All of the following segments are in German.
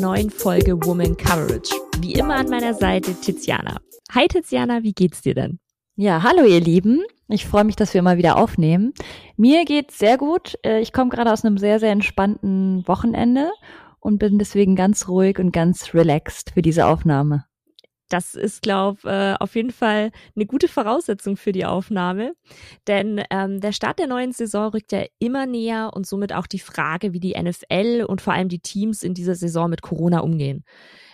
neuen Folge Woman Coverage. Wie immer an meiner Seite Tiziana. Hi Tiziana, wie geht's dir denn? Ja, hallo ihr Lieben. Ich freue mich, dass wir mal wieder aufnehmen. Mir geht's sehr gut. Äh, ich komme gerade aus einem sehr, sehr entspannten Wochenende und bin deswegen ganz ruhig und ganz relaxed für diese Aufnahme. Das ist, glaube äh, auf jeden Fall eine gute Voraussetzung für die Aufnahme. Denn ähm, der Start der neuen Saison rückt ja immer näher und somit auch die Frage, wie die NFL und vor allem die Teams in dieser Saison mit Corona umgehen.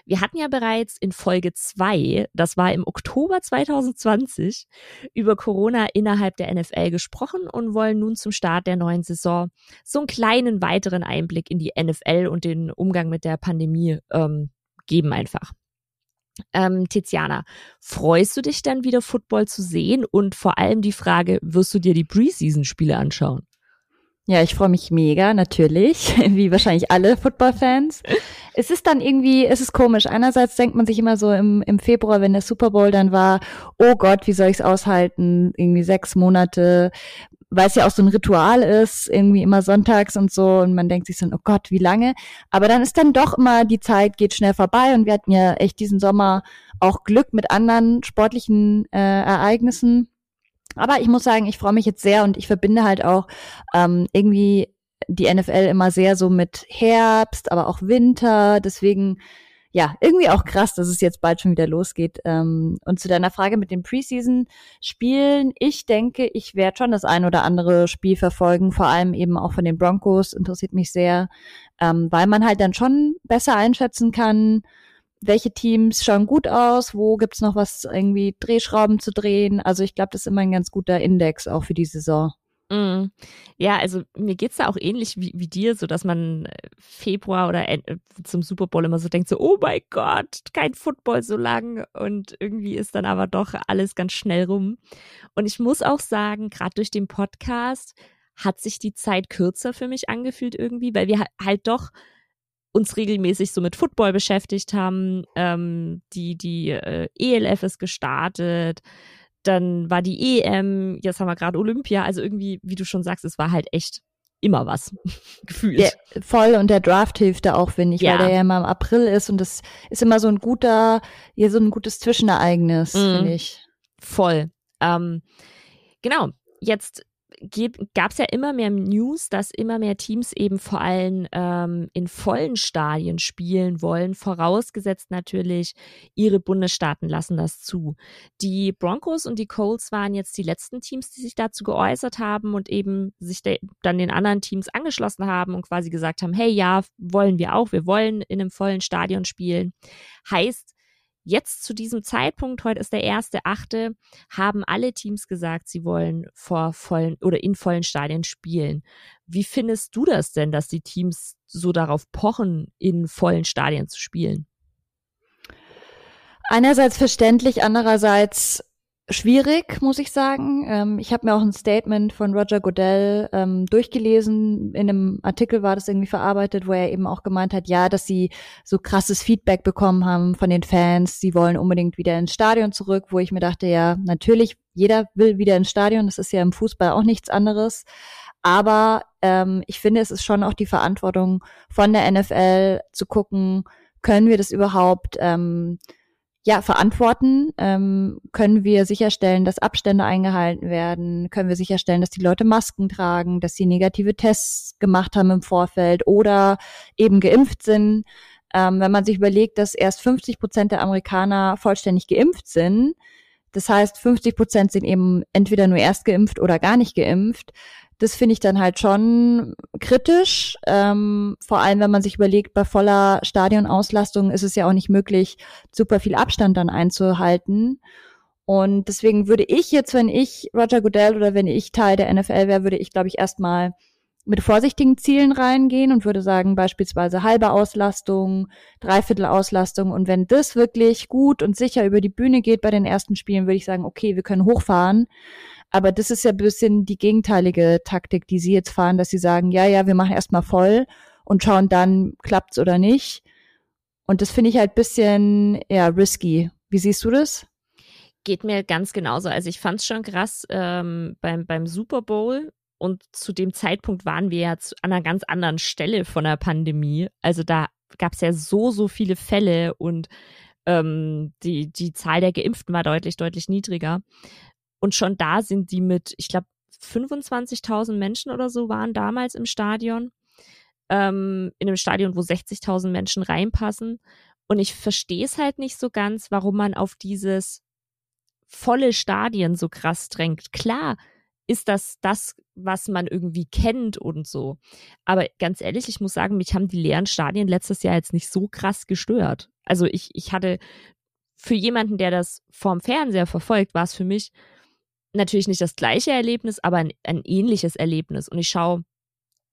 Wir hatten ja bereits in Folge zwei, das war im Oktober 2020, über Corona innerhalb der NFL gesprochen und wollen nun zum Start der neuen Saison so einen kleinen weiteren Einblick in die NFL und den Umgang mit der Pandemie ähm, geben einfach. Ähm, Tiziana, freust du dich dann wieder Football zu sehen? Und vor allem die Frage, wirst du dir die Preseason-Spiele anschauen? Ja, ich freue mich mega, natürlich, wie wahrscheinlich alle Football-Fans. es ist dann irgendwie, es ist komisch. Einerseits denkt man sich immer so im, im Februar, wenn der Super Bowl dann war, oh Gott, wie soll ich es aushalten? Irgendwie sechs Monate, weil es ja auch so ein Ritual ist, irgendwie immer sonntags und so und man denkt sich so, oh Gott, wie lange? Aber dann ist dann doch immer, die Zeit geht schnell vorbei und wir hatten ja echt diesen Sommer auch Glück mit anderen sportlichen äh, Ereignissen. Aber ich muss sagen, ich freue mich jetzt sehr und ich verbinde halt auch ähm, irgendwie die NFL immer sehr so mit Herbst, aber auch Winter. Deswegen ja, irgendwie auch krass, dass es jetzt bald schon wieder losgeht. Ähm, und zu deiner Frage mit den Preseason-Spielen, ich denke, ich werde schon das ein oder andere Spiel verfolgen, vor allem eben auch von den Broncos, interessiert mich sehr, ähm, weil man halt dann schon besser einschätzen kann, welche Teams schauen gut aus, wo gibt's noch was irgendwie Drehschrauben zu drehen. Also ich glaube, das ist immer ein ganz guter Index auch für die Saison. Mm. Ja, also mir geht's da auch ähnlich wie, wie dir, so dass man äh, Februar oder äh, zum Super Bowl immer so denkt, so, oh mein Gott, kein Football so lang. Und irgendwie ist dann aber doch alles ganz schnell rum. Und ich muss auch sagen, gerade durch den Podcast hat sich die Zeit kürzer für mich angefühlt irgendwie, weil wir halt doch uns regelmäßig so mit Football beschäftigt haben. Ähm, die die äh, ELF ist gestartet dann war die EM, jetzt haben wir gerade Olympia, also irgendwie, wie du schon sagst, es war halt echt immer was gefühlt. Ja, voll und der Draft hilft da auch, finde ich, ja. weil der ja immer im April ist und das ist immer so ein guter, ja, so ein gutes Zwischenereignis, mhm. finde ich. Voll. Ähm, genau. Jetzt gab es ja immer mehr News, dass immer mehr Teams eben vor allem ähm, in vollen Stadien spielen wollen, vorausgesetzt natürlich, ihre Bundesstaaten lassen das zu. Die Broncos und die Colts waren jetzt die letzten Teams, die sich dazu geäußert haben und eben sich dann den anderen Teams angeschlossen haben und quasi gesagt haben, hey ja, wollen wir auch, wir wollen in einem vollen Stadion spielen. Heißt, Jetzt zu diesem Zeitpunkt, heute ist der erste Achte, haben alle Teams gesagt, sie wollen vor vollen oder in vollen Stadien spielen. Wie findest du das denn, dass die Teams so darauf pochen, in vollen Stadien zu spielen? Einerseits verständlich, andererseits schwierig, muss ich sagen. Ähm, ich habe mir auch ein Statement von Roger Goodell ähm, durchgelesen. In einem Artikel war das irgendwie verarbeitet, wo er eben auch gemeint hat, ja, dass sie so krasses Feedback bekommen haben von den Fans. Sie wollen unbedingt wieder ins Stadion zurück, wo ich mir dachte, ja, natürlich, jeder will wieder ins Stadion. Das ist ja im Fußball auch nichts anderes. Aber ähm, ich finde, es ist schon auch die Verantwortung von der NFL zu gucken, können wir das überhaupt ähm, ja, verantworten? Ähm, können wir sicherstellen, dass Abstände eingehalten werden? Können wir sicherstellen, dass die Leute Masken tragen, dass sie negative Tests gemacht haben im Vorfeld oder eben geimpft sind? Ähm, wenn man sich überlegt, dass erst 50 Prozent der Amerikaner vollständig geimpft sind, das heißt, 50 Prozent sind eben entweder nur erst geimpft oder gar nicht geimpft, das finde ich dann halt schon kritisch. Ähm, vor allem, wenn man sich überlegt, bei voller Stadionauslastung ist es ja auch nicht möglich, super viel Abstand dann einzuhalten. Und deswegen würde ich jetzt, wenn ich Roger Goodell oder wenn ich Teil der NFL wäre, würde ich, glaube ich, erstmal mit vorsichtigen Zielen reingehen und würde sagen, beispielsweise halbe Auslastung, Dreiviertel Auslastung. Und wenn das wirklich gut und sicher über die Bühne geht bei den ersten Spielen, würde ich sagen, okay, wir können hochfahren. Aber das ist ja ein bisschen die gegenteilige Taktik, die sie jetzt fahren, dass sie sagen, ja, ja, wir machen erstmal voll und schauen dann, klappt's oder nicht. Und das finde ich halt bisschen, ja, risky. Wie siehst du das? Geht mir ganz genauso. Also ich fand es schon krass ähm, beim, beim Super Bowl und zu dem Zeitpunkt waren wir ja zu, an einer ganz anderen Stelle von der Pandemie. Also da gab es ja so, so viele Fälle und ähm, die, die Zahl der Geimpften war deutlich, deutlich niedriger. Und schon da sind die mit, ich glaube, 25.000 Menschen oder so waren damals im Stadion. Ähm, in einem Stadion, wo 60.000 Menschen reinpassen. Und ich verstehe es halt nicht so ganz, warum man auf dieses volle Stadien so krass drängt. Klar ist das das, was man irgendwie kennt und so. Aber ganz ehrlich, ich muss sagen, mich haben die leeren Stadien letztes Jahr jetzt nicht so krass gestört. Also ich, ich hatte für jemanden, der das vorm Fernseher verfolgt, war es für mich natürlich nicht das gleiche Erlebnis, aber ein, ein ähnliches Erlebnis. Und ich schaue,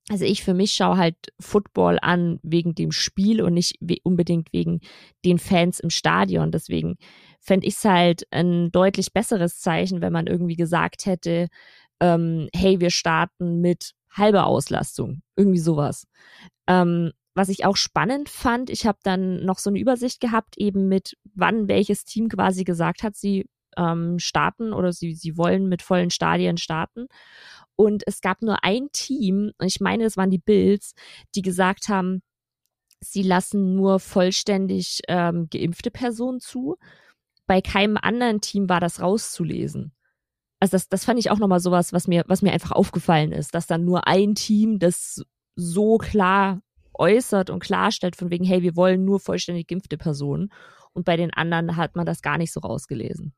also ich für mich schaue halt Football an wegen dem Spiel und nicht we unbedingt wegen den Fans im Stadion. Deswegen fände ich es halt ein deutlich besseres Zeichen, wenn man irgendwie gesagt hätte, ähm, hey, wir starten mit halber Auslastung. Irgendwie sowas. Ähm, was ich auch spannend fand, ich habe dann noch so eine Übersicht gehabt, eben mit wann welches Team quasi gesagt hat, sie ähm, starten oder sie, sie wollen mit vollen Stadien starten. Und es gab nur ein Team, und ich meine, es waren die Bills, die gesagt haben, sie lassen nur vollständig ähm, geimpfte Personen zu. Bei keinem anderen Team war das rauszulesen. Also das, das fand ich auch nochmal sowas, was mir, was mir einfach aufgefallen ist, dass dann nur ein Team das so klar äußert und klarstellt, von wegen, hey, wir wollen nur vollständig geimpfte Personen. Und bei den anderen hat man das gar nicht so rausgelesen.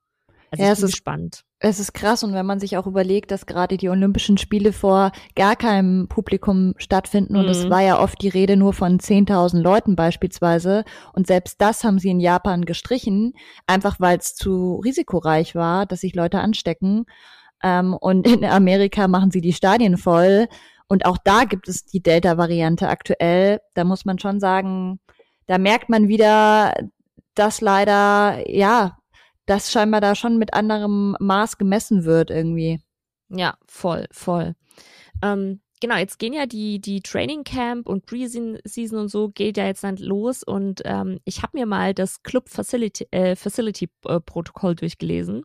Also ja, es ist spannend. Es ist krass und wenn man sich auch überlegt, dass gerade die Olympischen Spiele vor gar keinem Publikum stattfinden mhm. und es mhm. war ja oft die Rede nur von 10.000 Leuten beispielsweise und selbst das haben sie in Japan gestrichen, einfach weil es zu risikoreich war, dass sich Leute anstecken. Ähm, und in Amerika machen sie die Stadien voll und auch da gibt es die Delta-Variante aktuell. Da muss man schon sagen, da merkt man wieder, dass leider, ja, dass scheinbar da schon mit anderem Maß gemessen wird irgendwie. Ja, voll, voll. Ähm, genau, jetzt gehen ja die, die Training Camp und Pre-Season und so geht ja jetzt dann los und ähm, ich habe mir mal das Club Facility, äh, Facility äh, Protokoll durchgelesen.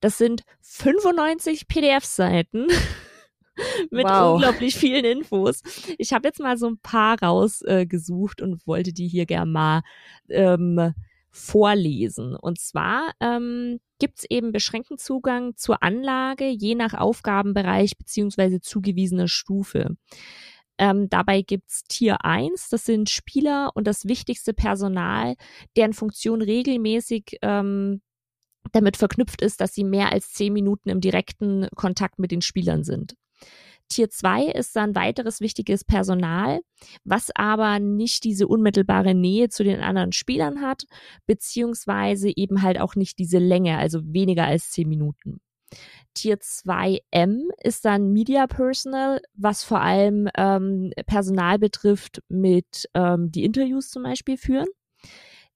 Das sind 95 PDF-Seiten. mit wow. unglaublich vielen Infos. Ich habe jetzt mal so ein paar rausgesucht äh, und wollte die hier gerne mal ähm, vorlesen. Und zwar ähm, gibt es eben beschränkten Zugang zur Anlage, je nach Aufgabenbereich beziehungsweise zugewiesener Stufe. Ähm, dabei gibt's Tier 1, das sind Spieler und das wichtigste Personal, deren Funktion regelmäßig ähm, damit verknüpft ist, dass sie mehr als zehn Minuten im direkten Kontakt mit den Spielern sind. Tier 2 ist dann weiteres wichtiges Personal, was aber nicht diese unmittelbare Nähe zu den anderen Spielern hat, beziehungsweise eben halt auch nicht diese Länge, also weniger als 10 Minuten. Tier 2M ist dann Media Personal, was vor allem ähm, Personal betrifft, mit ähm, die Interviews zum Beispiel führen.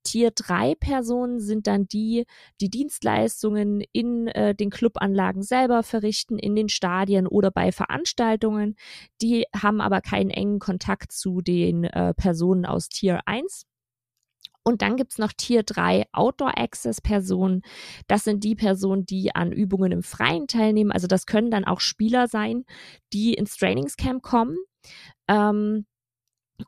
Tier 3 Personen sind dann die, die Dienstleistungen in äh, den Clubanlagen selber verrichten, in den Stadien oder bei Veranstaltungen. Die haben aber keinen engen Kontakt zu den äh, Personen aus Tier 1. Und dann gibt's noch Tier 3 Outdoor Access Personen. Das sind die Personen, die an Übungen im Freien teilnehmen. Also das können dann auch Spieler sein, die ins Trainingscamp kommen. Ähm,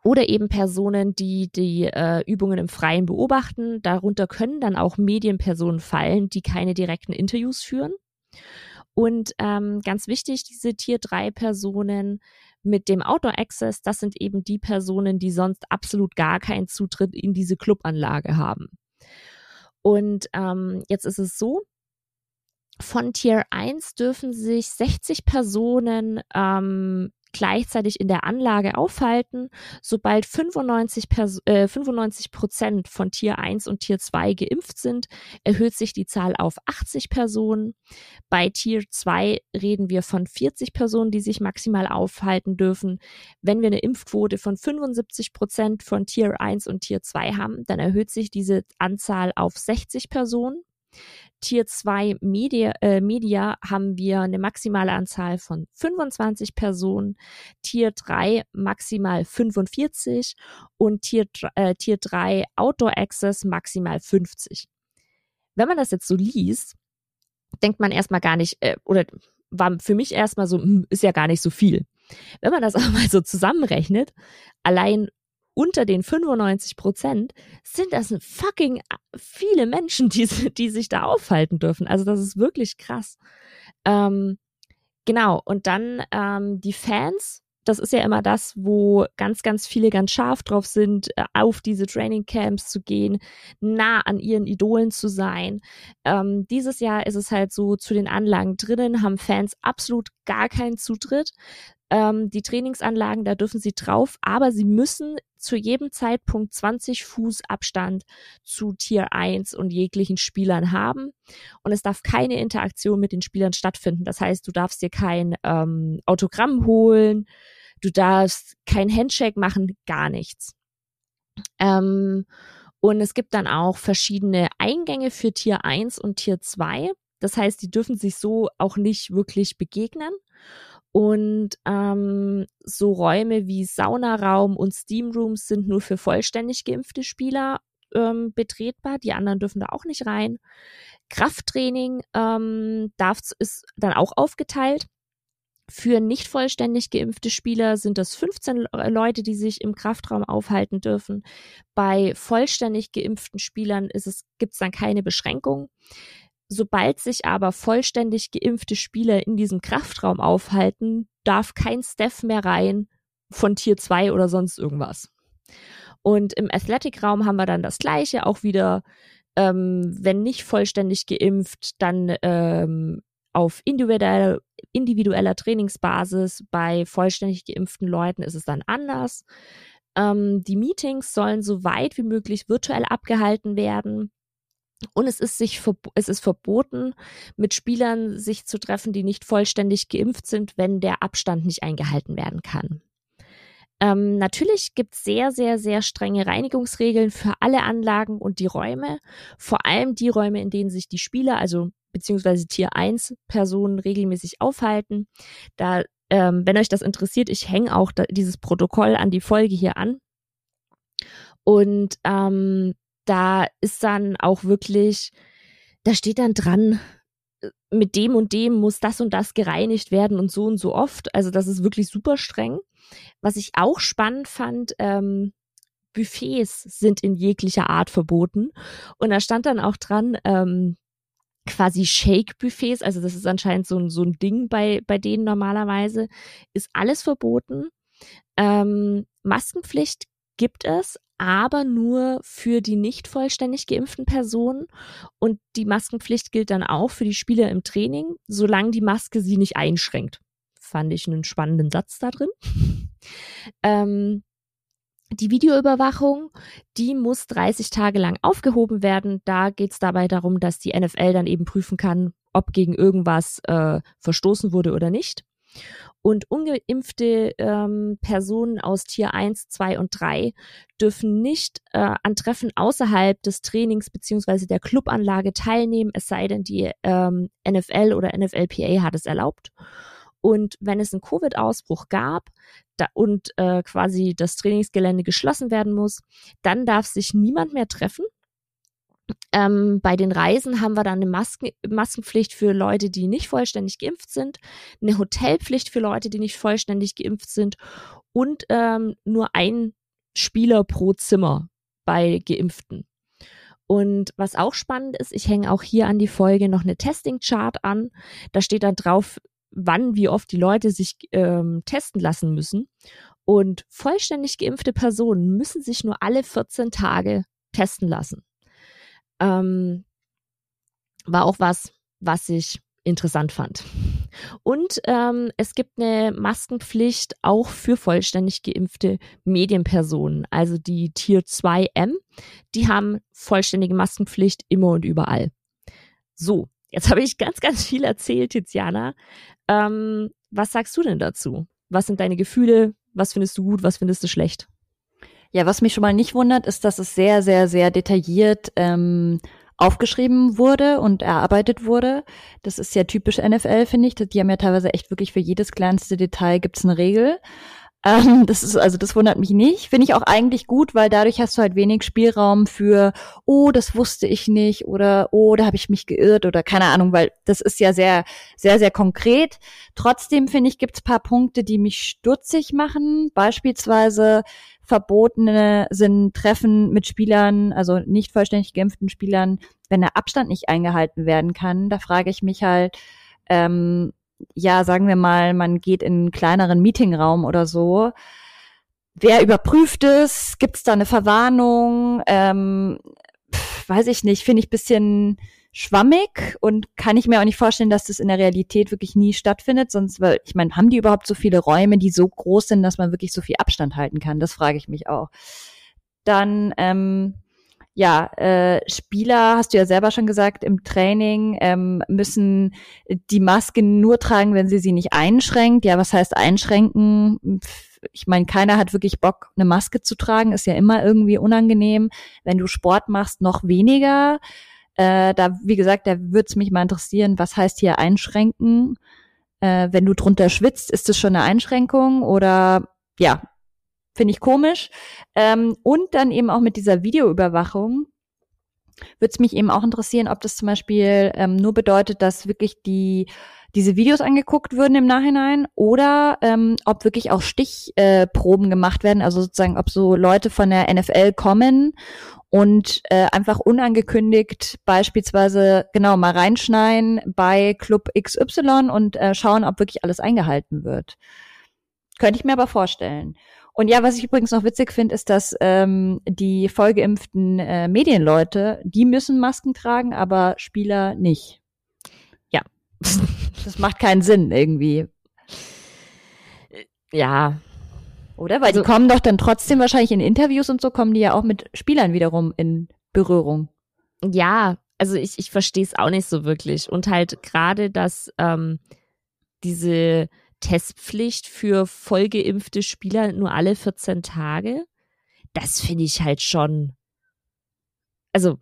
oder eben Personen, die die äh, Übungen im Freien beobachten. Darunter können dann auch Medienpersonen fallen, die keine direkten Interviews führen. Und ähm, ganz wichtig, diese Tier 3 Personen mit dem Outdoor Access, das sind eben die Personen, die sonst absolut gar keinen Zutritt in diese Clubanlage haben. Und ähm, jetzt ist es so, von Tier 1 dürfen sich 60 Personen ähm, gleichzeitig in der Anlage aufhalten. Sobald 95, Pers äh, 95 Prozent von Tier 1 und Tier 2 geimpft sind, erhöht sich die Zahl auf 80 Personen. Bei Tier 2 reden wir von 40 Personen, die sich maximal aufhalten dürfen. Wenn wir eine Impfquote von 75 Prozent von Tier 1 und Tier 2 haben, dann erhöht sich diese Anzahl auf 60 Personen. Tier 2 Media, äh, Media haben wir eine maximale Anzahl von 25 Personen, Tier 3 maximal 45 und Tier, äh, Tier 3 Outdoor Access maximal 50. Wenn man das jetzt so liest, denkt man erstmal gar nicht, äh, oder war für mich erstmal so, hm, ist ja gar nicht so viel. Wenn man das aber mal so zusammenrechnet, allein unter den 95 Prozent sind das fucking viele Menschen, die, die sich da aufhalten dürfen. Also das ist wirklich krass. Ähm, genau, und dann ähm, die Fans, das ist ja immer das, wo ganz, ganz viele ganz scharf drauf sind, äh, auf diese Trainingcamps zu gehen, nah an ihren Idolen zu sein. Ähm, dieses Jahr ist es halt so, zu den Anlagen drinnen haben Fans absolut gar keinen Zutritt. Ähm, die Trainingsanlagen, da dürfen sie drauf, aber sie müssen zu jedem Zeitpunkt 20 Fuß Abstand zu Tier 1 und jeglichen Spielern haben. Und es darf keine Interaktion mit den Spielern stattfinden. Das heißt, du darfst dir kein ähm, Autogramm holen, du darfst kein Handshake machen, gar nichts. Ähm, und es gibt dann auch verschiedene Eingänge für Tier 1 und Tier 2. Das heißt, die dürfen sich so auch nicht wirklich begegnen. Und ähm, so Räume wie Saunaraum und Steamrooms sind nur für vollständig geimpfte Spieler ähm, betretbar. Die anderen dürfen da auch nicht rein. Krafttraining ähm, darf, ist dann auch aufgeteilt. Für nicht vollständig geimpfte Spieler sind das 15 Leute, die sich im Kraftraum aufhalten dürfen. Bei vollständig geimpften Spielern ist es, gibt es dann keine Beschränkung. Sobald sich aber vollständig geimpfte Spieler in diesem Kraftraum aufhalten, darf kein Steph mehr rein von Tier 2 oder sonst irgendwas. Und im Athletic-Raum haben wir dann das Gleiche, auch wieder, ähm, wenn nicht vollständig geimpft, dann ähm, auf individueller, individueller Trainingsbasis. Bei vollständig geimpften Leuten ist es dann anders. Ähm, die Meetings sollen so weit wie möglich virtuell abgehalten werden. Und es ist sich es ist verboten, mit Spielern sich zu treffen, die nicht vollständig geimpft sind, wenn der Abstand nicht eingehalten werden kann. Ähm, natürlich gibt es sehr, sehr, sehr strenge Reinigungsregeln für alle Anlagen und die Räume. Vor allem die Räume, in denen sich die Spieler, also beziehungsweise Tier 1 Personen regelmäßig aufhalten. Da, ähm, wenn euch das interessiert, ich hänge auch da, dieses Protokoll an die Folge hier an. Und ähm, da ist dann auch wirklich, da steht dann dran, äh, mit dem und dem muss das und das gereinigt werden und so und so oft. Also das ist wirklich super streng. Was ich auch spannend fand, ähm, Buffets sind in jeglicher Art verboten. Und da stand dann auch dran, ähm, quasi Shake-Buffets, also das ist anscheinend so ein, so ein Ding bei, bei denen normalerweise, ist alles verboten. Ähm, Maskenpflicht gibt es, aber nur für die nicht vollständig geimpften Personen. Und die Maskenpflicht gilt dann auch für die Spieler im Training, solange die Maske sie nicht einschränkt. Fand ich einen spannenden Satz da drin. ähm, die Videoüberwachung, die muss 30 Tage lang aufgehoben werden. Da geht es dabei darum, dass die NFL dann eben prüfen kann, ob gegen irgendwas äh, verstoßen wurde oder nicht. Und ungeimpfte ähm, Personen aus Tier 1, 2 und 3 dürfen nicht äh, an Treffen außerhalb des Trainings beziehungsweise der Clubanlage teilnehmen, es sei denn, die ähm, NFL oder NFLPA hat es erlaubt. Und wenn es einen Covid-Ausbruch gab da, und äh, quasi das Trainingsgelände geschlossen werden muss, dann darf sich niemand mehr treffen ähm, bei den Reisen haben wir dann eine Masken Maskenpflicht für Leute, die nicht vollständig geimpft sind, eine Hotelpflicht für Leute, die nicht vollständig geimpft sind und ähm, nur ein Spieler pro Zimmer bei Geimpften. Und was auch spannend ist, ich hänge auch hier an die Folge noch eine Testing-Chart an. Da steht dann drauf, wann, wie oft die Leute sich ähm, testen lassen müssen. Und vollständig geimpfte Personen müssen sich nur alle 14 Tage testen lassen. Ähm, war auch was, was ich interessant fand. Und ähm, es gibt eine Maskenpflicht auch für vollständig geimpfte Medienpersonen, also die Tier 2M. Die haben vollständige Maskenpflicht immer und überall. So, jetzt habe ich ganz, ganz viel erzählt, Tiziana. Ähm, was sagst du denn dazu? Was sind deine Gefühle? Was findest du gut? Was findest du schlecht? Ja, was mich schon mal nicht wundert, ist, dass es sehr, sehr, sehr detailliert ähm, aufgeschrieben wurde und erarbeitet wurde. Das ist ja typisch NFL, finde ich. Die haben ja teilweise echt wirklich für jedes kleinste Detail gibt's eine Regel. Ähm, das ist, also das wundert mich nicht. Finde ich auch eigentlich gut, weil dadurch hast du halt wenig Spielraum für, oh, das wusste ich nicht oder oh, da habe ich mich geirrt oder keine Ahnung, weil das ist ja sehr, sehr, sehr konkret. Trotzdem finde ich, gibt's paar Punkte, die mich stutzig machen. Beispielsweise verbotene sind Treffen mit Spielern, also nicht vollständig geimpften Spielern, wenn der Abstand nicht eingehalten werden kann. Da frage ich mich halt, ähm, ja, sagen wir mal, man geht in einen kleineren Meetingraum oder so. Wer überprüft es? Gibt es da eine Verwarnung? Ähm, weiß ich nicht, finde ich bisschen schwammig und kann ich mir auch nicht vorstellen, dass das in der Realität wirklich nie stattfindet. Sonst, weil ich meine, haben die überhaupt so viele Räume, die so groß sind, dass man wirklich so viel Abstand halten kann? Das frage ich mich auch. Dann ähm, ja, äh, Spieler, hast du ja selber schon gesagt, im Training ähm, müssen die Maske nur tragen, wenn sie sie nicht einschränkt. Ja, was heißt einschränken? Ich meine, keiner hat wirklich Bock, eine Maske zu tragen, ist ja immer irgendwie unangenehm. Wenn du Sport machst, noch weniger. Äh, da, wie gesagt, da würde es mich mal interessieren, was heißt hier einschränken? Äh, wenn du drunter schwitzt, ist das schon eine Einschränkung oder ja, Finde ich komisch. Ähm, und dann eben auch mit dieser Videoüberwachung würde es mich eben auch interessieren, ob das zum Beispiel ähm, nur bedeutet, dass wirklich die diese Videos angeguckt würden im Nachhinein oder ähm, ob wirklich auch Stichproben äh, gemacht werden, also sozusagen, ob so Leute von der NFL kommen und äh, einfach unangekündigt beispielsweise genau mal reinschneiden bei Club XY und äh, schauen, ob wirklich alles eingehalten wird. Könnte ich mir aber vorstellen. Und ja, was ich übrigens noch witzig finde, ist, dass ähm, die vollgeimpften äh, Medienleute, die müssen Masken tragen, aber Spieler nicht. Das macht keinen Sinn irgendwie. Ja. Oder? Weil also, die kommen doch dann trotzdem wahrscheinlich in Interviews und so, kommen die ja auch mit Spielern wiederum in Berührung. Ja, also ich, ich verstehe es auch nicht so wirklich. Und halt gerade, dass ähm, diese Testpflicht für vollgeimpfte Spieler nur alle 14 Tage. Das finde ich halt schon. Also,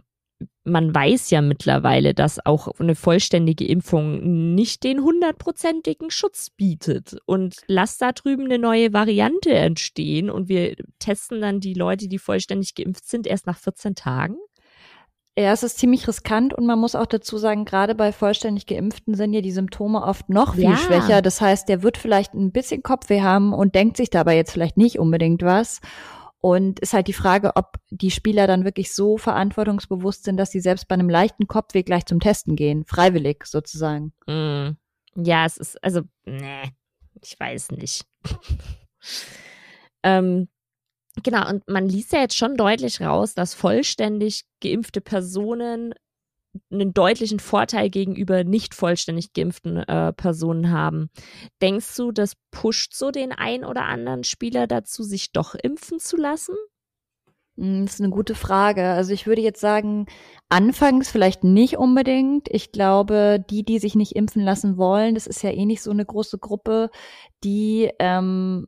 man weiß ja mittlerweile, dass auch eine vollständige Impfung nicht den hundertprozentigen Schutz bietet. Und lass da drüben eine neue Variante entstehen und wir testen dann die Leute, die vollständig geimpft sind, erst nach 14 Tagen. Ja, es ist ziemlich riskant und man muss auch dazu sagen, gerade bei vollständig Geimpften sind ja die Symptome oft noch viel ja. schwächer. Das heißt, der wird vielleicht ein bisschen Kopfweh haben und denkt sich dabei jetzt vielleicht nicht unbedingt was. Und ist halt die Frage, ob die Spieler dann wirklich so verantwortungsbewusst sind, dass sie selbst bei einem leichten Kopfweh gleich zum Testen gehen, freiwillig sozusagen. Mm. Ja, es ist, also, nee, ich weiß nicht. ähm, Genau, und man liest ja jetzt schon deutlich raus, dass vollständig geimpfte Personen einen deutlichen Vorteil gegenüber nicht vollständig geimpften äh, Personen haben. Denkst du, das pusht so den ein oder anderen Spieler dazu, sich doch impfen zu lassen? Hm, das ist eine gute Frage. Also ich würde jetzt sagen, anfangs vielleicht nicht unbedingt. Ich glaube, die, die sich nicht impfen lassen wollen, das ist ja eh nicht so eine große Gruppe, die ähm,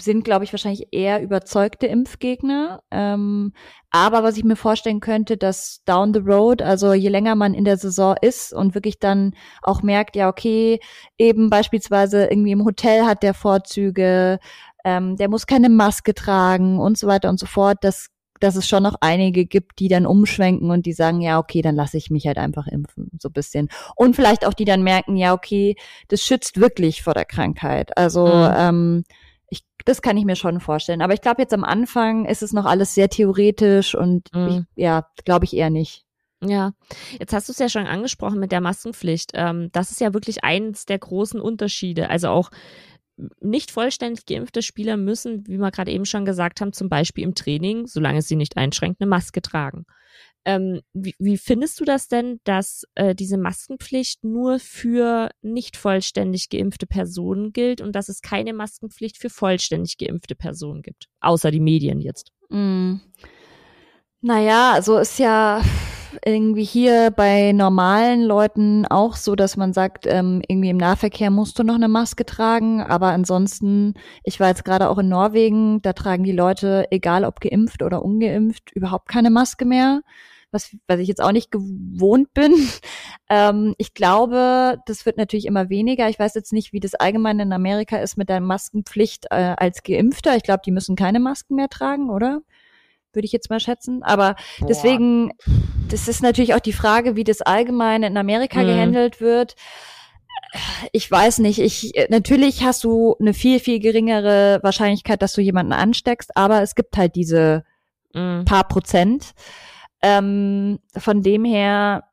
sind, glaube ich, wahrscheinlich eher überzeugte Impfgegner. Ähm, aber was ich mir vorstellen könnte, dass down the road, also je länger man in der Saison ist und wirklich dann auch merkt, ja, okay, eben beispielsweise irgendwie im Hotel hat der Vorzüge, ähm, der muss keine Maske tragen und so weiter und so fort, dass, dass es schon noch einige gibt, die dann umschwenken und die sagen, ja, okay, dann lasse ich mich halt einfach impfen, so bisschen. Und vielleicht auch die dann merken, ja, okay, das schützt wirklich vor der Krankheit. Also, mhm. ähm, ich, das kann ich mir schon vorstellen. Aber ich glaube, jetzt am Anfang ist es noch alles sehr theoretisch und mhm. ich, ja, glaube ich eher nicht. Ja, jetzt hast du es ja schon angesprochen mit der Maskenpflicht. Ähm, das ist ja wirklich eins der großen Unterschiede. Also auch nicht vollständig geimpfte Spieler müssen, wie wir gerade eben schon gesagt haben, zum Beispiel im Training, solange sie nicht einschränkt, eine Maske tragen. Ähm, wie, wie, findest du das denn, dass äh, diese Maskenpflicht nur für nicht vollständig geimpfte Personen gilt und dass es keine Maskenpflicht für vollständig geimpfte Personen gibt? Außer die Medien jetzt. Mm. Naja, also ist ja irgendwie hier bei normalen Leuten auch so, dass man sagt, ähm, irgendwie im Nahverkehr musst du noch eine Maske tragen. Aber ansonsten, ich war jetzt gerade auch in Norwegen, da tragen die Leute, egal ob geimpft oder ungeimpft, überhaupt keine Maske mehr was, was ich jetzt auch nicht gewohnt bin. Ähm, ich glaube, das wird natürlich immer weniger. Ich weiß jetzt nicht, wie das allgemein in Amerika ist mit der Maskenpflicht äh, als Geimpfter. Ich glaube, die müssen keine Masken mehr tragen, oder? Würde ich jetzt mal schätzen. Aber Boah. deswegen, das ist natürlich auch die Frage, wie das allgemein in Amerika mhm. gehandelt wird ich weiß nicht, ich natürlich hast du eine viel viel geringere Wahrscheinlichkeit, dass du jemanden ansteckst, aber es gibt halt diese mm. paar Prozent. Ähm, von dem her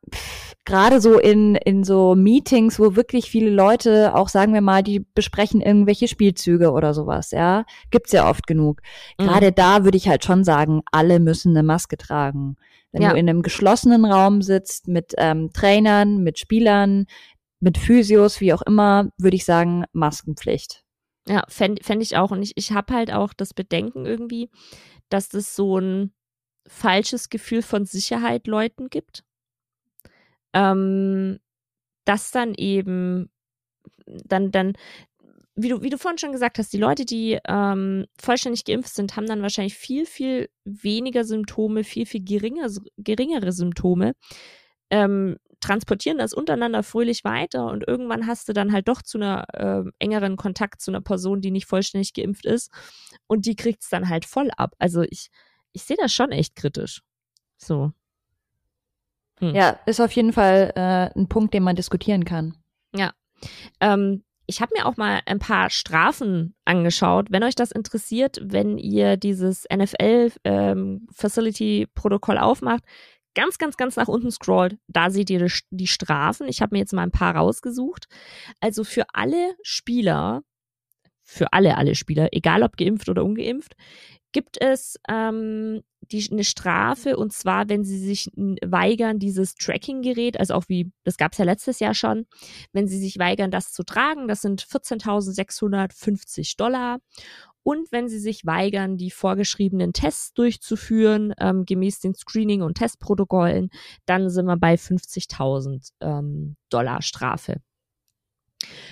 gerade so in in so Meetings, wo wirklich viele Leute auch sagen wir mal, die besprechen irgendwelche Spielzüge oder sowas, ja, gibt's ja oft genug. Mm. Gerade da würde ich halt schon sagen, alle müssen eine Maske tragen. Wenn ja. du in einem geschlossenen Raum sitzt mit ähm, Trainern, mit Spielern, mit Physios, wie auch immer, würde ich sagen, Maskenpflicht. Ja, fände fänd ich auch. Und ich, ich habe halt auch das Bedenken irgendwie, dass das so ein falsches Gefühl von Sicherheit Leuten gibt. Ähm, dass dann eben dann, dann wie du, wie du vorhin schon gesagt hast, die Leute, die ähm, vollständig geimpft sind, haben dann wahrscheinlich viel, viel weniger Symptome, viel, viel geringer, geringere Symptome, ähm, transportieren das untereinander fröhlich weiter und irgendwann hast du dann halt doch zu einer äh, engeren Kontakt zu einer Person, die nicht vollständig geimpft ist und die kriegt es dann halt voll ab. Also ich, ich sehe das schon echt kritisch. So. Hm. Ja, ist auf jeden Fall äh, ein Punkt, den man diskutieren kann. Ja. Ähm, ich habe mir auch mal ein paar Strafen angeschaut. Wenn euch das interessiert, wenn ihr dieses NFL ähm, Facility Protokoll aufmacht, ganz, ganz, ganz nach unten scrollt, da seht ihr die Strafen. Ich habe mir jetzt mal ein paar rausgesucht. Also für alle Spieler, für alle, alle Spieler, egal ob geimpft oder ungeimpft, gibt es ähm, die, eine Strafe und zwar, wenn sie sich weigern, dieses Tracking-Gerät, also auch wie, das gab es ja letztes Jahr schon, wenn sie sich weigern, das zu tragen, das sind 14.650 Dollar. Und wenn sie sich weigern, die vorgeschriebenen Tests durchzuführen, ähm, gemäß den Screening- und Testprotokollen, dann sind wir bei 50.000 ähm, Dollar Strafe.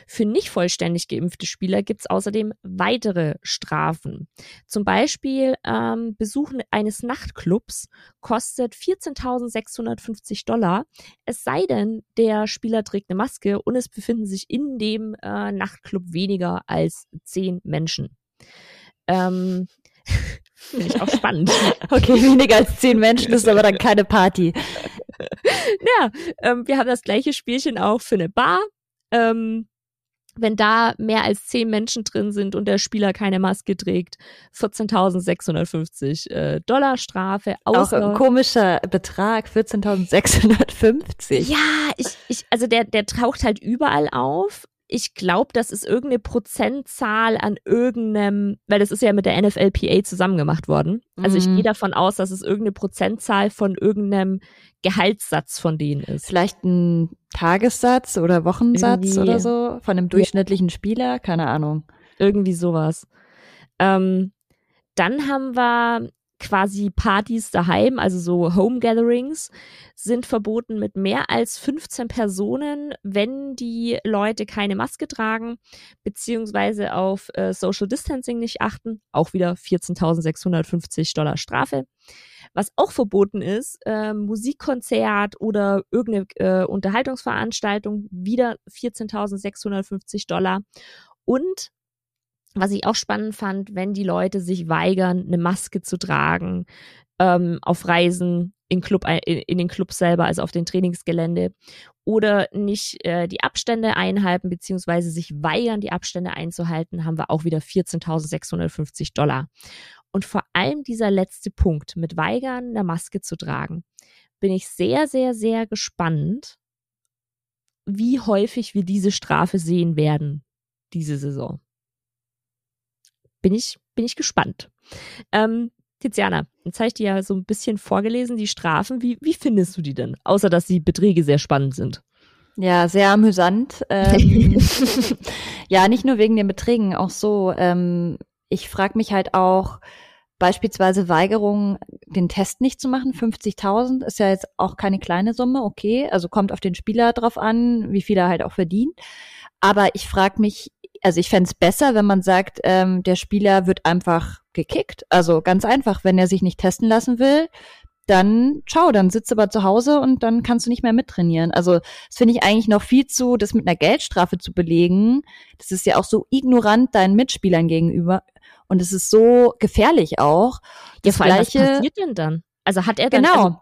Für nicht vollständig geimpfte Spieler gibt es außerdem weitere Strafen. Zum Beispiel ähm, Besuch eines Nachtclubs kostet 14.650 Dollar. Es sei denn, der Spieler trägt eine Maske und es befinden sich in dem äh, Nachtclub weniger als zehn Menschen. Ähm, Finde ich auch spannend. okay, weniger als zehn Menschen ist aber dann keine Party. ja, ähm, wir haben das gleiche Spielchen auch für eine Bar. Ähm, wenn da mehr als zehn Menschen drin sind und der Spieler keine Maske trägt, 14.650 äh, Dollar Strafe. Auch ein komischer Betrag, 14.650. Ja, ich, ich, also der, der taucht halt überall auf ich glaube, das ist irgendeine Prozentzahl an irgendeinem, weil das ist ja mit der NFLPA zusammen gemacht worden. Also ich gehe mhm. davon aus, dass es irgendeine Prozentzahl von irgendeinem Gehaltssatz von denen ist. Vielleicht ein Tagessatz oder Wochensatz Irgendwie. oder so von einem durchschnittlichen Spieler, keine Ahnung. Irgendwie sowas. Ähm, dann haben wir quasi Partys daheim, also so Home Gatherings, sind verboten mit mehr als 15 Personen, wenn die Leute keine Maske tragen, beziehungsweise auf äh, Social Distancing nicht achten. Auch wieder 14.650 Dollar Strafe. Was auch verboten ist, äh, Musikkonzert oder irgendeine äh, Unterhaltungsveranstaltung, wieder 14.650 Dollar. Und was ich auch spannend fand, wenn die Leute sich weigern, eine Maske zu tragen ähm, auf Reisen in, Club, in, in den Club selber, also auf den Trainingsgelände, oder nicht äh, die Abstände einhalten, beziehungsweise sich weigern, die Abstände einzuhalten, haben wir auch wieder 14.650 Dollar. Und vor allem dieser letzte Punkt mit Weigern, eine Maske zu tragen, bin ich sehr, sehr, sehr gespannt, wie häufig wir diese Strafe sehen werden diese Saison bin ich, bin ich gespannt. Ähm, Tiziana, jetzt habe ich dir ja so ein bisschen vorgelesen, die Strafen. Wie, wie findest du die denn? Außer, dass die Beträge sehr spannend sind. Ja, sehr amüsant. Ähm, ja, nicht nur wegen den Beträgen, auch so. Ähm, ich frage mich halt auch, beispielsweise Weigerung, den Test nicht zu machen. 50.000 ist ja jetzt auch keine kleine Summe, okay. Also kommt auf den Spieler drauf an, wie viel er halt auch verdient. Aber ich frage mich, also ich fände es besser, wenn man sagt, ähm, der Spieler wird einfach gekickt. Also ganz einfach, wenn er sich nicht testen lassen will, dann ciao, dann sitzt aber zu Hause und dann kannst du nicht mehr mittrainieren. Also das finde ich eigentlich noch viel zu, das mit einer Geldstrafe zu belegen. Das ist ja auch so ignorant deinen Mitspielern gegenüber und es ist so gefährlich auch. Das ja, vor allem, was passiert denn dann? Also hat er dann genau. Also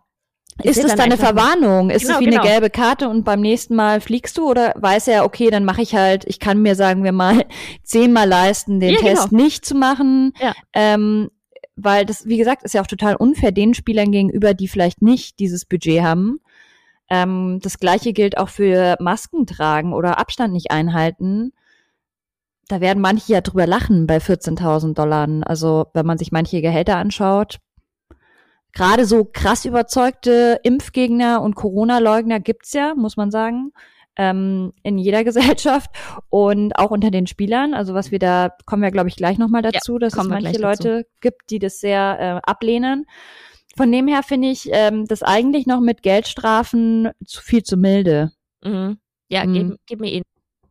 ist, ist das dann, eine Verwarnung? Ist genau, es wie genau. eine gelbe Karte und beim nächsten Mal fliegst du oder weiß er, okay, dann mache ich halt, ich kann mir, sagen wir mal, zehnmal leisten, den ja, Test genau. nicht zu machen. Ja. Ähm, weil das, wie gesagt, ist ja auch total unfair den Spielern gegenüber, die vielleicht nicht dieses Budget haben. Ähm, das gleiche gilt auch für Masken tragen oder Abstand nicht einhalten. Da werden manche ja drüber lachen bei 14.000 Dollar. Also wenn man sich manche Gehälter anschaut, gerade so krass überzeugte Impfgegner und Corona-Leugner gibt's ja, muss man sagen, ähm, in jeder Gesellschaft und auch unter den Spielern. Also was wir da, kommen wir glaube ich gleich nochmal dazu, ja, dass es manche Leute gibt, die das sehr äh, ablehnen. Von dem her finde ich ähm, das eigentlich noch mit Geldstrafen zu viel zu milde. Mhm. Ja, mhm. Gib, gib mir eh.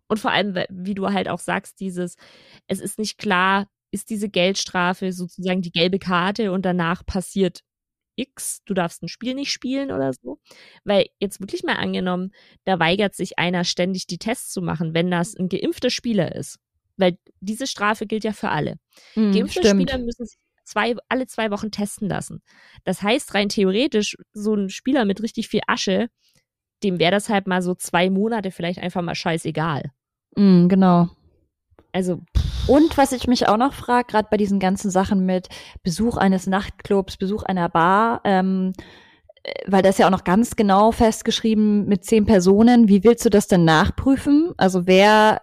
Und vor allem, wie du halt auch sagst, dieses, es ist nicht klar, ist diese Geldstrafe sozusagen die gelbe Karte und danach passiert X, du darfst ein Spiel nicht spielen oder so. Weil jetzt wirklich mal angenommen, da weigert sich einer ständig die Tests zu machen, wenn das ein geimpfter Spieler ist. Weil diese Strafe gilt ja für alle. Mm, Geimpfte stimmt. Spieler müssen sich zwei, alle zwei Wochen testen lassen. Das heißt, rein theoretisch, so ein Spieler mit richtig viel Asche, dem wäre das halt mal so zwei Monate vielleicht einfach mal scheißegal. Mm, genau. Also. Und was ich mich auch noch frage, gerade bei diesen ganzen Sachen mit Besuch eines Nachtclubs, Besuch einer Bar, ähm, äh, weil das ja auch noch ganz genau festgeschrieben mit zehn Personen. Wie willst du das denn nachprüfen? Also wer,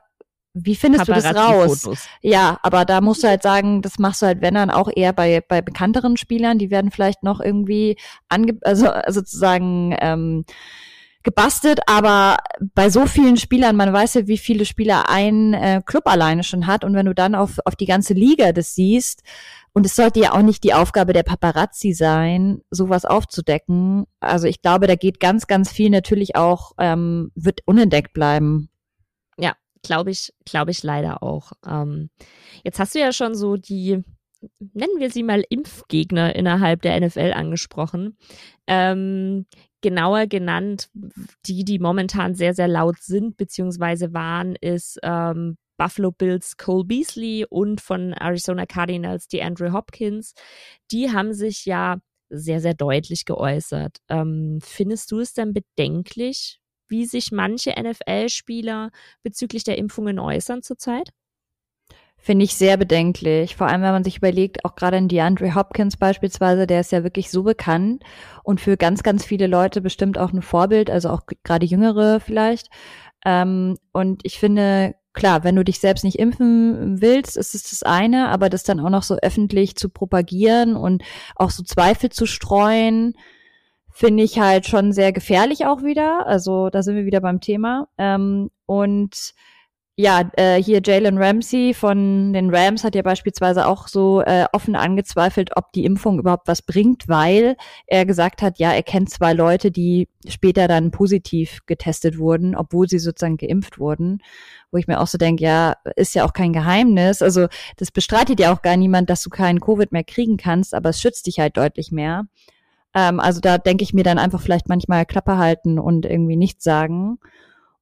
wie findest du das raus? Ja, aber da musst du halt sagen, das machst du halt, wenn dann auch eher bei, bei bekannteren Spielern, die werden vielleicht noch irgendwie ange, also, also sozusagen, ähm, gebastelt, aber bei so vielen Spielern, man weiß ja, wie viele Spieler ein äh, Club alleine schon hat und wenn du dann auf, auf die ganze Liga das siehst, und es sollte ja auch nicht die Aufgabe der Paparazzi sein, sowas aufzudecken. Also ich glaube, da geht ganz, ganz viel natürlich auch, ähm, wird unentdeckt bleiben. Ja, glaube ich, glaube ich leider auch. Ähm, jetzt hast du ja schon so die, nennen wir sie mal Impfgegner innerhalb der NFL angesprochen. Ähm, genauer genannt, die, die momentan sehr, sehr laut sind, beziehungsweise waren, ist ähm, Buffalo Bills Cole Beasley und von Arizona Cardinals die Andrew Hopkins. Die haben sich ja sehr, sehr deutlich geäußert. Ähm, findest du es denn bedenklich, wie sich manche NFL-Spieler bezüglich der Impfungen äußern zurzeit? Finde ich sehr bedenklich. Vor allem, wenn man sich überlegt, auch gerade in DeAndre Hopkins beispielsweise, der ist ja wirklich so bekannt und für ganz, ganz viele Leute bestimmt auch ein Vorbild, also auch gerade Jüngere vielleicht. Ähm, und ich finde, klar, wenn du dich selbst nicht impfen willst, ist es das eine, aber das dann auch noch so öffentlich zu propagieren und auch so Zweifel zu streuen, finde ich halt schon sehr gefährlich auch wieder. Also da sind wir wieder beim Thema. Ähm, und ja, äh, hier Jalen Ramsey von den Rams hat ja beispielsweise auch so äh, offen angezweifelt, ob die Impfung überhaupt was bringt, weil er gesagt hat, ja, er kennt zwei Leute, die später dann positiv getestet wurden, obwohl sie sozusagen geimpft wurden. Wo ich mir auch so denke, ja, ist ja auch kein Geheimnis. Also das bestreitet ja auch gar niemand, dass du keinen Covid mehr kriegen kannst, aber es schützt dich halt deutlich mehr. Ähm, also da denke ich mir dann einfach vielleicht manchmal Klappe halten und irgendwie nichts sagen.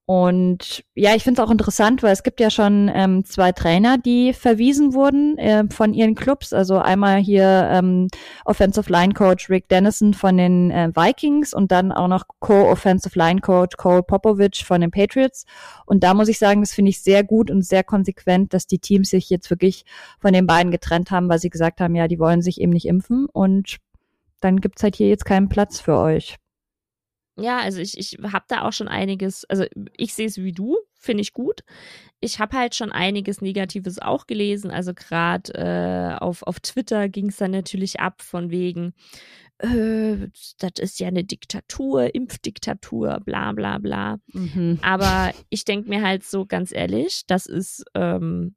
Und ja, ich finde es auch interessant, weil es gibt ja schon ähm, zwei Trainer, die verwiesen wurden äh, von ihren Clubs. Also einmal hier ähm, Offensive Line Coach Rick Dennison von den äh, Vikings und dann auch noch Co-Offensive Line Coach Cole Popovich von den Patriots. Und da muss ich sagen, das finde ich sehr gut und sehr konsequent, dass die Teams sich jetzt wirklich von den beiden getrennt haben, weil sie gesagt haben, ja, die wollen sich eben nicht impfen und dann gibt's halt hier jetzt keinen Platz für euch. Ja, also ich, ich habe da auch schon einiges, also ich sehe es wie du, finde ich gut. Ich habe halt schon einiges Negatives auch gelesen. Also gerade äh, auf, auf Twitter ging es dann natürlich ab von wegen, äh, das ist ja eine Diktatur, Impfdiktatur, bla bla bla. Mhm. Aber ich denke mir halt so ganz ehrlich, das ist ähm,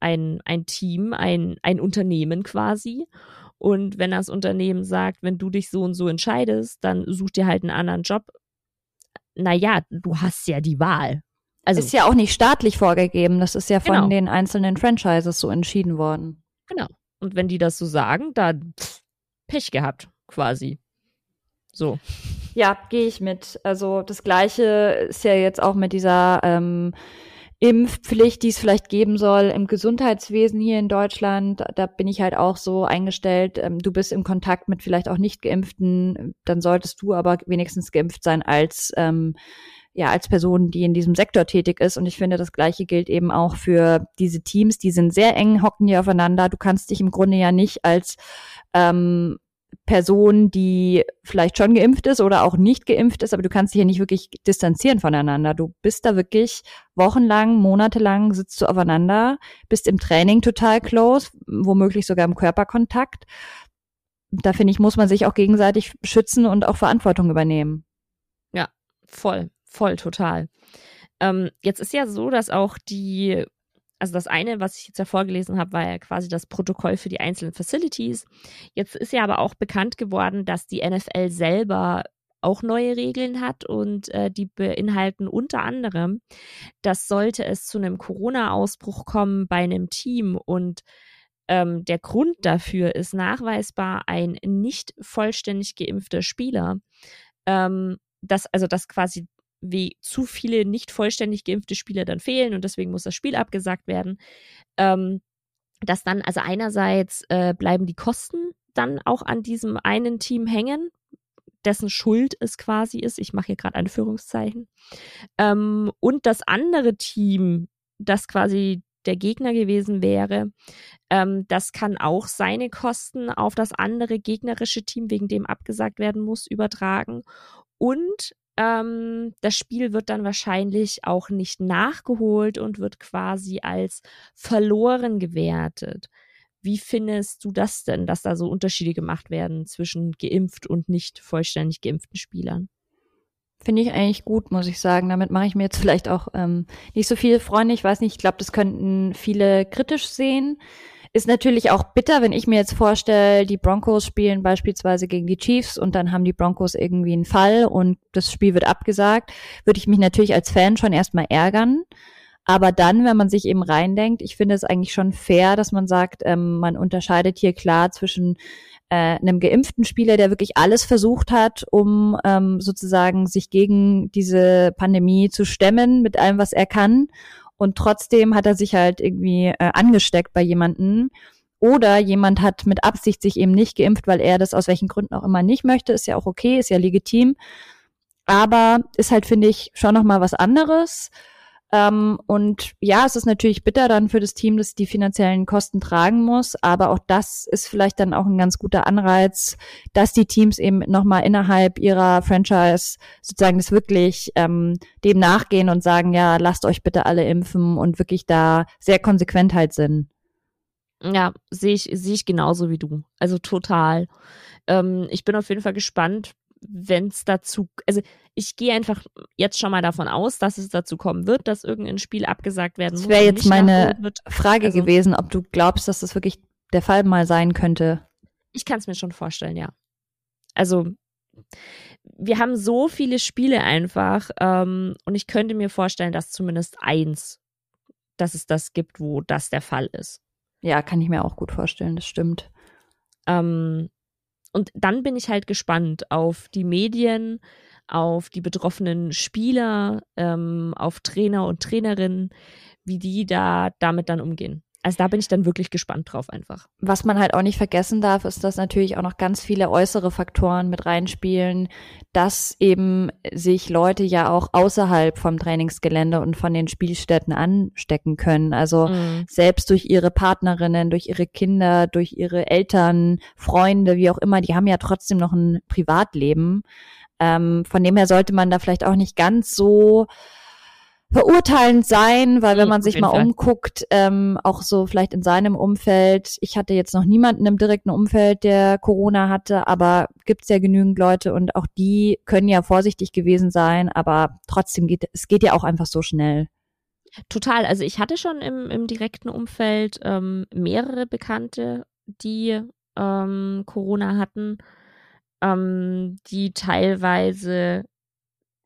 ein, ein Team, ein, ein Unternehmen quasi. Und wenn das Unternehmen sagt, wenn du dich so und so entscheidest, dann such dir halt einen anderen Job. Naja, du hast ja die Wahl. Also, ist ja auch nicht staatlich vorgegeben. Das ist ja von genau. den einzelnen Franchises so entschieden worden. Genau. Und wenn die das so sagen, dann pff, Pech gehabt, quasi. So. Ja, gehe ich mit. Also das Gleiche ist ja jetzt auch mit dieser ähm, Impfpflicht, die es vielleicht geben soll im Gesundheitswesen hier in Deutschland. Da bin ich halt auch so eingestellt, ähm, du bist im Kontakt mit vielleicht auch nicht geimpften, dann solltest du aber wenigstens geimpft sein als ähm, ja als Person, die in diesem Sektor tätig ist. Und ich finde, das Gleiche gilt eben auch für diese Teams. Die sind sehr eng, hocken hier aufeinander. Du kannst dich im Grunde ja nicht als ähm, Person, die vielleicht schon geimpft ist oder auch nicht geimpft ist, aber du kannst dich ja nicht wirklich distanzieren voneinander. Du bist da wirklich wochenlang, monatelang sitzt du aufeinander, bist im Training total close, womöglich sogar im Körperkontakt. Da finde ich, muss man sich auch gegenseitig schützen und auch Verantwortung übernehmen. Ja, voll, voll, total. Ähm, jetzt ist ja so, dass auch die also das eine, was ich jetzt ja vorgelesen habe, war ja quasi das Protokoll für die einzelnen Facilities. Jetzt ist ja aber auch bekannt geworden, dass die NFL selber auch neue Regeln hat und äh, die beinhalten unter anderem, dass sollte es zu einem Corona-Ausbruch kommen bei einem Team und ähm, der Grund dafür ist nachweisbar ein nicht vollständig geimpfter Spieler, ähm, dass also dass quasi wie zu viele nicht vollständig geimpfte Spieler dann fehlen und deswegen muss das Spiel abgesagt werden. Ähm, dass dann, also einerseits äh, bleiben die Kosten dann auch an diesem einen Team hängen, dessen Schuld es quasi ist. Ich mache hier gerade Anführungszeichen. Ähm, und das andere Team, das quasi der Gegner gewesen wäre, ähm, das kann auch seine Kosten auf das andere gegnerische Team, wegen dem abgesagt werden muss, übertragen. Und ähm, das Spiel wird dann wahrscheinlich auch nicht nachgeholt und wird quasi als verloren gewertet. Wie findest du das denn, dass da so Unterschiede gemacht werden zwischen geimpft und nicht vollständig geimpften Spielern? Finde ich eigentlich gut, muss ich sagen. Damit mache ich mir jetzt vielleicht auch ähm, nicht so viele Freunde. Ich weiß nicht, ich glaube, das könnten viele kritisch sehen. Ist natürlich auch bitter, wenn ich mir jetzt vorstelle, die Broncos spielen beispielsweise gegen die Chiefs und dann haben die Broncos irgendwie einen Fall und das Spiel wird abgesagt, würde ich mich natürlich als Fan schon erstmal ärgern. Aber dann, wenn man sich eben reindenkt, ich finde es eigentlich schon fair, dass man sagt, ähm, man unterscheidet hier klar zwischen äh, einem geimpften Spieler, der wirklich alles versucht hat, um ähm, sozusagen sich gegen diese Pandemie zu stemmen mit allem, was er kann und trotzdem hat er sich halt irgendwie äh, angesteckt bei jemanden. Oder jemand hat mit Absicht sich eben nicht geimpft, weil er das aus welchen Gründen auch immer nicht möchte. Ist ja auch okay, ist ja legitim. Aber ist halt, finde ich, schon nochmal was anderes. Ähm, und ja, es ist natürlich bitter dann für das Team, das die finanziellen Kosten tragen muss, aber auch das ist vielleicht dann auch ein ganz guter Anreiz, dass die Teams eben nochmal innerhalb ihrer Franchise sozusagen das wirklich ähm, dem nachgehen und sagen, ja, lasst euch bitte alle impfen und wirklich da sehr konsequent halt sind. Ja, sehe ich, sehe ich genauso wie du. Also total. Ähm, ich bin auf jeden Fall gespannt, wenn es dazu, also ich gehe einfach jetzt schon mal davon aus, dass es dazu kommen wird, dass irgendein Spiel abgesagt werden muss. Das wäre jetzt meine Frage also, gewesen, ob du glaubst, dass das wirklich der Fall mal sein könnte. Ich kann es mir schon vorstellen, ja. Also wir haben so viele Spiele einfach ähm, und ich könnte mir vorstellen, dass zumindest eins, dass es das gibt, wo das der Fall ist. Ja, kann ich mir auch gut vorstellen, das stimmt. Ähm, und dann bin ich halt gespannt auf die Medien, auf die betroffenen Spieler, ähm, auf Trainer und Trainerinnen, wie die da damit dann umgehen. Also da bin ich dann wirklich gespannt drauf einfach. Was man halt auch nicht vergessen darf, ist, dass natürlich auch noch ganz viele äußere Faktoren mit reinspielen, dass eben sich Leute ja auch außerhalb vom Trainingsgelände und von den Spielstätten anstecken können. Also mhm. selbst durch ihre Partnerinnen, durch ihre Kinder, durch ihre Eltern, Freunde, wie auch immer, die haben ja trotzdem noch ein Privatleben. Ähm, von dem her sollte man da vielleicht auch nicht ganz so verurteilend sein, weil wenn mhm, man sich mal Fall. umguckt, ähm, auch so vielleicht in seinem Umfeld, ich hatte jetzt noch niemanden im direkten Umfeld, der Corona hatte, aber gibt es ja genügend Leute und auch die können ja vorsichtig gewesen sein, aber trotzdem geht es geht ja auch einfach so schnell. Total. Also ich hatte schon im, im direkten Umfeld ähm, mehrere Bekannte, die ähm, Corona hatten, ähm, die teilweise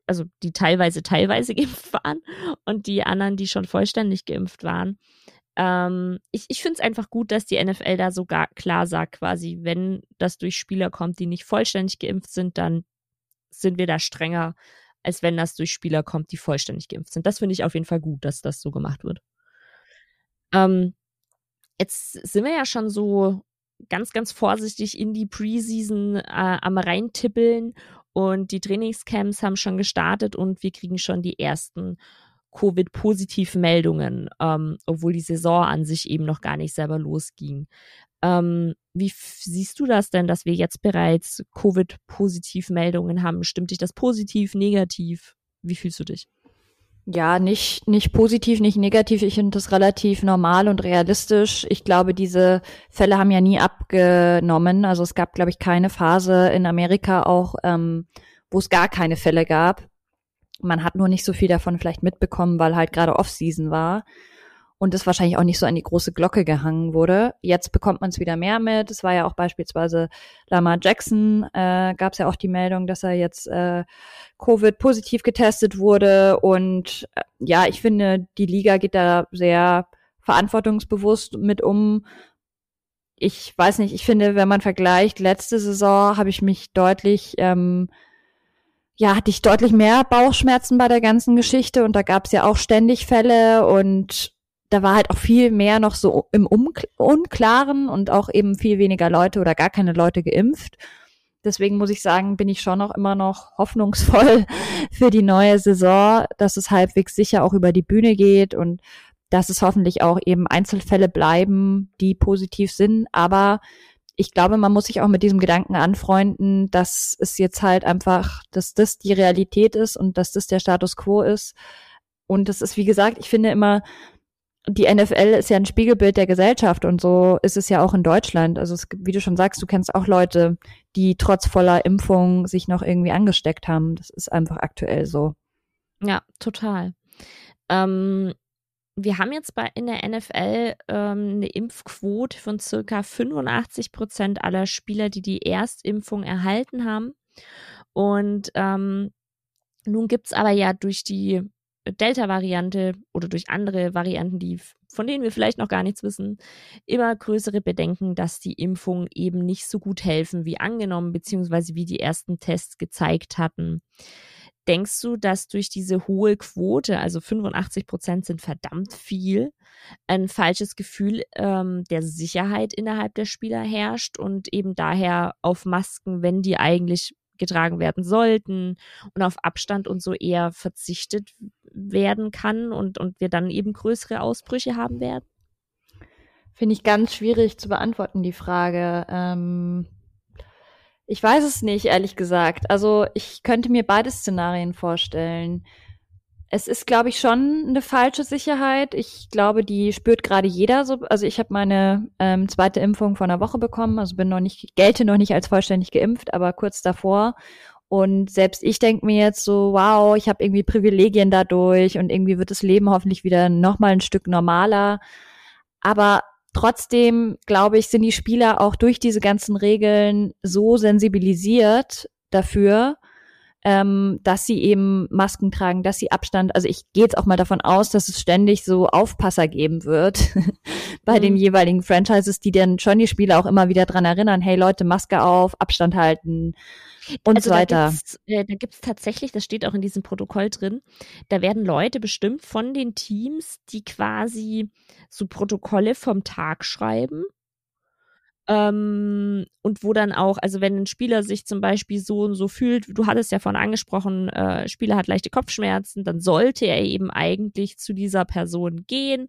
also die teilweise teilweise geimpft waren und die anderen, die schon vollständig geimpft waren. Ähm, ich ich finde es einfach gut, dass die NFL da sogar klar sagt, quasi, wenn das durch Spieler kommt, die nicht vollständig geimpft sind, dann sind wir da strenger als wenn das durch Spieler kommt, die vollständig geimpft sind. Das finde ich auf jeden Fall gut, dass das so gemacht wird. Ähm, jetzt sind wir ja schon so ganz, ganz vorsichtig in die Preseason äh, am reintippeln und die Trainingscamps haben schon gestartet und wir kriegen schon die ersten Covid-Positiv-Meldungen, ähm, obwohl die Saison an sich eben noch gar nicht selber losging. Ähm, wie siehst du das denn, dass wir jetzt bereits Covid-Positiv-Meldungen haben? Stimmt dich das positiv, negativ? Wie fühlst du dich? Ja, nicht, nicht positiv, nicht negativ. Ich finde das relativ normal und realistisch. Ich glaube, diese Fälle haben ja nie abgenommen. Also es gab, glaube ich, keine Phase in Amerika auch, ähm, wo es gar keine Fälle gab. Man hat nur nicht so viel davon vielleicht mitbekommen, weil halt gerade Off-Season war und es wahrscheinlich auch nicht so an die große Glocke gehangen wurde. Jetzt bekommt man es wieder mehr mit. Es war ja auch beispielsweise Lamar Jackson, äh, gab es ja auch die Meldung, dass er jetzt äh, Covid positiv getestet wurde. Und äh, ja, ich finde, die Liga geht da sehr verantwortungsbewusst mit um. Ich weiß nicht, ich finde, wenn man vergleicht, letzte Saison habe ich mich deutlich ähm, ja, hatte ich deutlich mehr Bauchschmerzen bei der ganzen Geschichte und da gab es ja auch ständig Fälle und da war halt auch viel mehr noch so im Unklaren und auch eben viel weniger Leute oder gar keine Leute geimpft. Deswegen muss ich sagen, bin ich schon noch immer noch hoffnungsvoll für die neue Saison, dass es halbwegs sicher auch über die Bühne geht und dass es hoffentlich auch eben Einzelfälle bleiben, die positiv sind. Aber ich glaube, man muss sich auch mit diesem Gedanken anfreunden, dass es jetzt halt einfach, dass das die Realität ist und dass das der Status quo ist. Und das ist, wie gesagt, ich finde immer, die NFL ist ja ein Spiegelbild der Gesellschaft und so ist es ja auch in Deutschland. Also es, wie du schon sagst, du kennst auch Leute, die trotz voller Impfung sich noch irgendwie angesteckt haben. Das ist einfach aktuell so. Ja, total. Ähm, wir haben jetzt bei in der NFL ähm, eine Impfquote von circa 85 Prozent aller Spieler, die die Erstimpfung erhalten haben. Und ähm, nun gibt's aber ja durch die Delta-Variante oder durch andere Varianten, die, von denen wir vielleicht noch gar nichts wissen, immer größere Bedenken, dass die Impfungen eben nicht so gut helfen wie angenommen, beziehungsweise wie die ersten Tests gezeigt hatten. Denkst du, dass durch diese hohe Quote, also 85 Prozent sind verdammt viel, ein falsches Gefühl ähm, der Sicherheit innerhalb der Spieler herrscht und eben daher auf Masken, wenn die eigentlich getragen werden sollten und auf Abstand und so eher verzichtet werden kann und, und wir dann eben größere Ausbrüche haben werden? Finde ich ganz schwierig zu beantworten, die Frage. Ähm, ich weiß es nicht, ehrlich gesagt. Also ich könnte mir beide Szenarien vorstellen es ist, glaube ich, schon eine falsche Sicherheit. Ich glaube, die spürt gerade jeder so. Also ich habe meine ähm, zweite Impfung vor einer Woche bekommen, also bin noch nicht, gelte noch nicht als vollständig geimpft, aber kurz davor. Und selbst ich denke mir jetzt so, wow, ich habe irgendwie Privilegien dadurch und irgendwie wird das Leben hoffentlich wieder nochmal ein Stück normaler. Aber trotzdem, glaube ich, sind die Spieler auch durch diese ganzen Regeln so sensibilisiert dafür, ähm, dass sie eben Masken tragen, dass sie Abstand, also ich gehe jetzt auch mal davon aus, dass es ständig so Aufpasser geben wird bei mhm. den jeweiligen Franchises, die dann schon die Spieler auch immer wieder dran erinnern, hey Leute, Maske auf, Abstand halten und also so weiter. Äh, da gibt es tatsächlich, das steht auch in diesem Protokoll drin, da werden Leute bestimmt von den Teams, die quasi so Protokolle vom Tag schreiben ähm, und wo dann auch, also wenn ein Spieler sich zum Beispiel so und so fühlt, du hattest ja vorhin angesprochen, äh, Spieler hat leichte Kopfschmerzen, dann sollte er eben eigentlich zu dieser Person gehen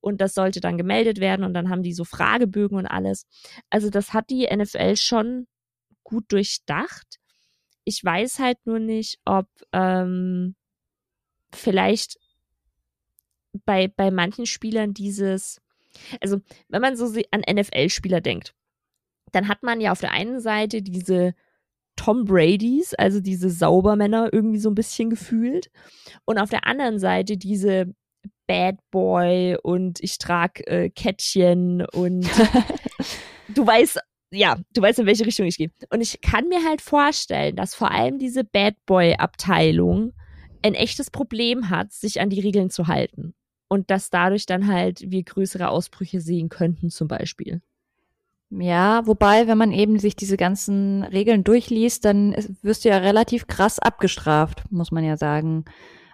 und das sollte dann gemeldet werden und dann haben die so Fragebögen und alles. Also das hat die NFL schon gut durchdacht. Ich weiß halt nur nicht, ob ähm, vielleicht bei, bei manchen Spielern dieses also, wenn man so an NFL-Spieler denkt, dann hat man ja auf der einen Seite diese Tom Bradys, also diese Saubermänner irgendwie so ein bisschen gefühlt. Und auf der anderen Seite diese Bad Boy und ich trage äh, Kettchen und du weißt, ja, du weißt, in welche Richtung ich gehe. Und ich kann mir halt vorstellen, dass vor allem diese Bad Boy-Abteilung ein echtes Problem hat, sich an die Regeln zu halten und dass dadurch dann halt wir größere Ausbrüche sehen könnten zum Beispiel. Ja, wobei, wenn man eben sich diese ganzen Regeln durchliest, dann wirst du ja relativ krass abgestraft, muss man ja sagen.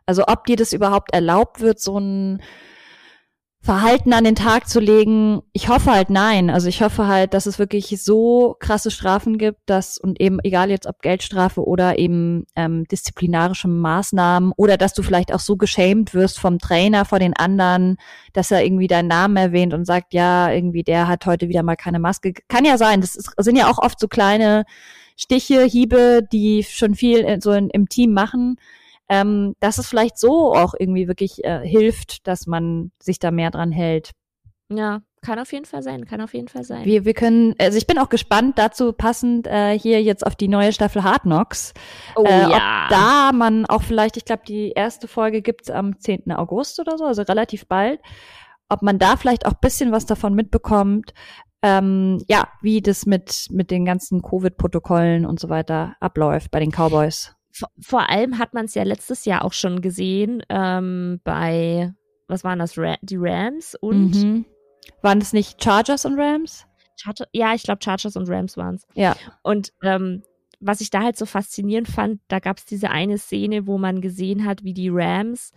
Also ob dir das überhaupt erlaubt wird, so ein Verhalten an den Tag zu legen. Ich hoffe halt nein. Also ich hoffe halt, dass es wirklich so krasse Strafen gibt, dass und eben egal jetzt ob Geldstrafe oder eben ähm, disziplinarische Maßnahmen oder dass du vielleicht auch so geschämt wirst vom Trainer vor den anderen, dass er irgendwie deinen Namen erwähnt und sagt, ja, irgendwie der hat heute wieder mal keine Maske. Kann ja sein. Das ist, sind ja auch oft so kleine Stiche, Hiebe, die schon viel so in, im Team machen ähm, dass es vielleicht so auch irgendwie wirklich äh, hilft, dass man sich da mehr dran hält. Ja, kann auf jeden Fall sein, kann auf jeden Fall sein. Wir, wir können, also ich bin auch gespannt, dazu passend äh, hier jetzt auf die neue Staffel Hard Knocks. Oh äh, ja. Ob da man auch vielleicht, ich glaube, die erste Folge gibt's am 10. August oder so, also relativ bald. Ob man da vielleicht auch bisschen was davon mitbekommt, ähm, ja, wie das mit, mit den ganzen Covid-Protokollen und so weiter abläuft bei den Cowboys vor allem hat man es ja letztes Jahr auch schon gesehen ähm, bei, was waren das, Ra die Rams und mhm. waren es nicht Chargers und Rams? Charger, ja, ich glaube Chargers und Rams waren es. Ja. Und ähm, was ich da halt so faszinierend fand, da gab es diese eine Szene, wo man gesehen hat, wie die Rams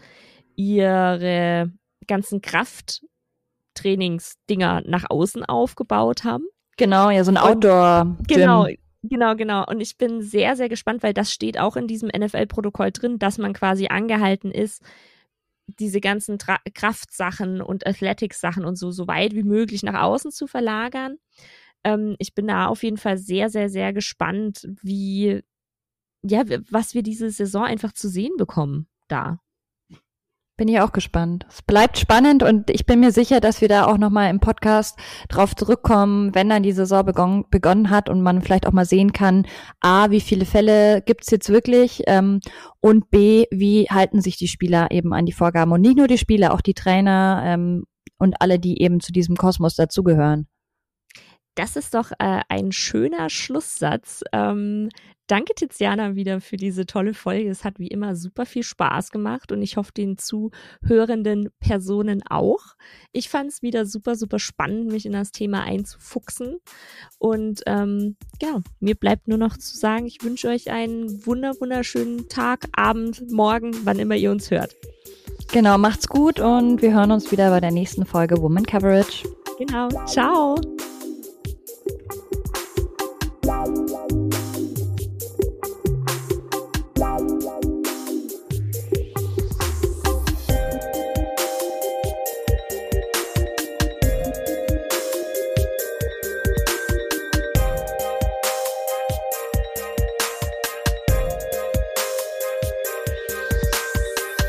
ihre ganzen Krafttrainingsdinger nach außen aufgebaut haben. Genau, ja, so ein Outdoor. -Gym. Genau, Genau, genau. Und ich bin sehr, sehr gespannt, weil das steht auch in diesem NFL-Protokoll drin, dass man quasi angehalten ist, diese ganzen Tra Kraftsachen und Athletics-Sachen und so, so weit wie möglich nach außen zu verlagern. Ähm, ich bin da auf jeden Fall sehr, sehr, sehr gespannt, wie, ja, was wir diese Saison einfach zu sehen bekommen da. Bin ich auch gespannt. Es bleibt spannend und ich bin mir sicher, dass wir da auch nochmal im Podcast drauf zurückkommen, wenn dann die Saison begonnen, begonnen hat und man vielleicht auch mal sehen kann, A, wie viele Fälle gibt's jetzt wirklich ähm, und B, wie halten sich die Spieler eben an die Vorgaben. Und nicht nur die Spieler, auch die Trainer ähm, und alle, die eben zu diesem Kosmos dazugehören. Das ist doch äh, ein schöner Schlusssatz. Ähm, danke, Tiziana, wieder für diese tolle Folge. Es hat wie immer super viel Spaß gemacht und ich hoffe, den zuhörenden Personen auch. Ich fand es wieder super, super spannend, mich in das Thema einzufuchsen. Und ähm, ja, mir bleibt nur noch zu sagen, ich wünsche euch einen wunder, wunderschönen Tag, Abend, Morgen, wann immer ihr uns hört. Genau, macht's gut und wir hören uns wieder bei der nächsten Folge Woman Coverage. Genau, ciao.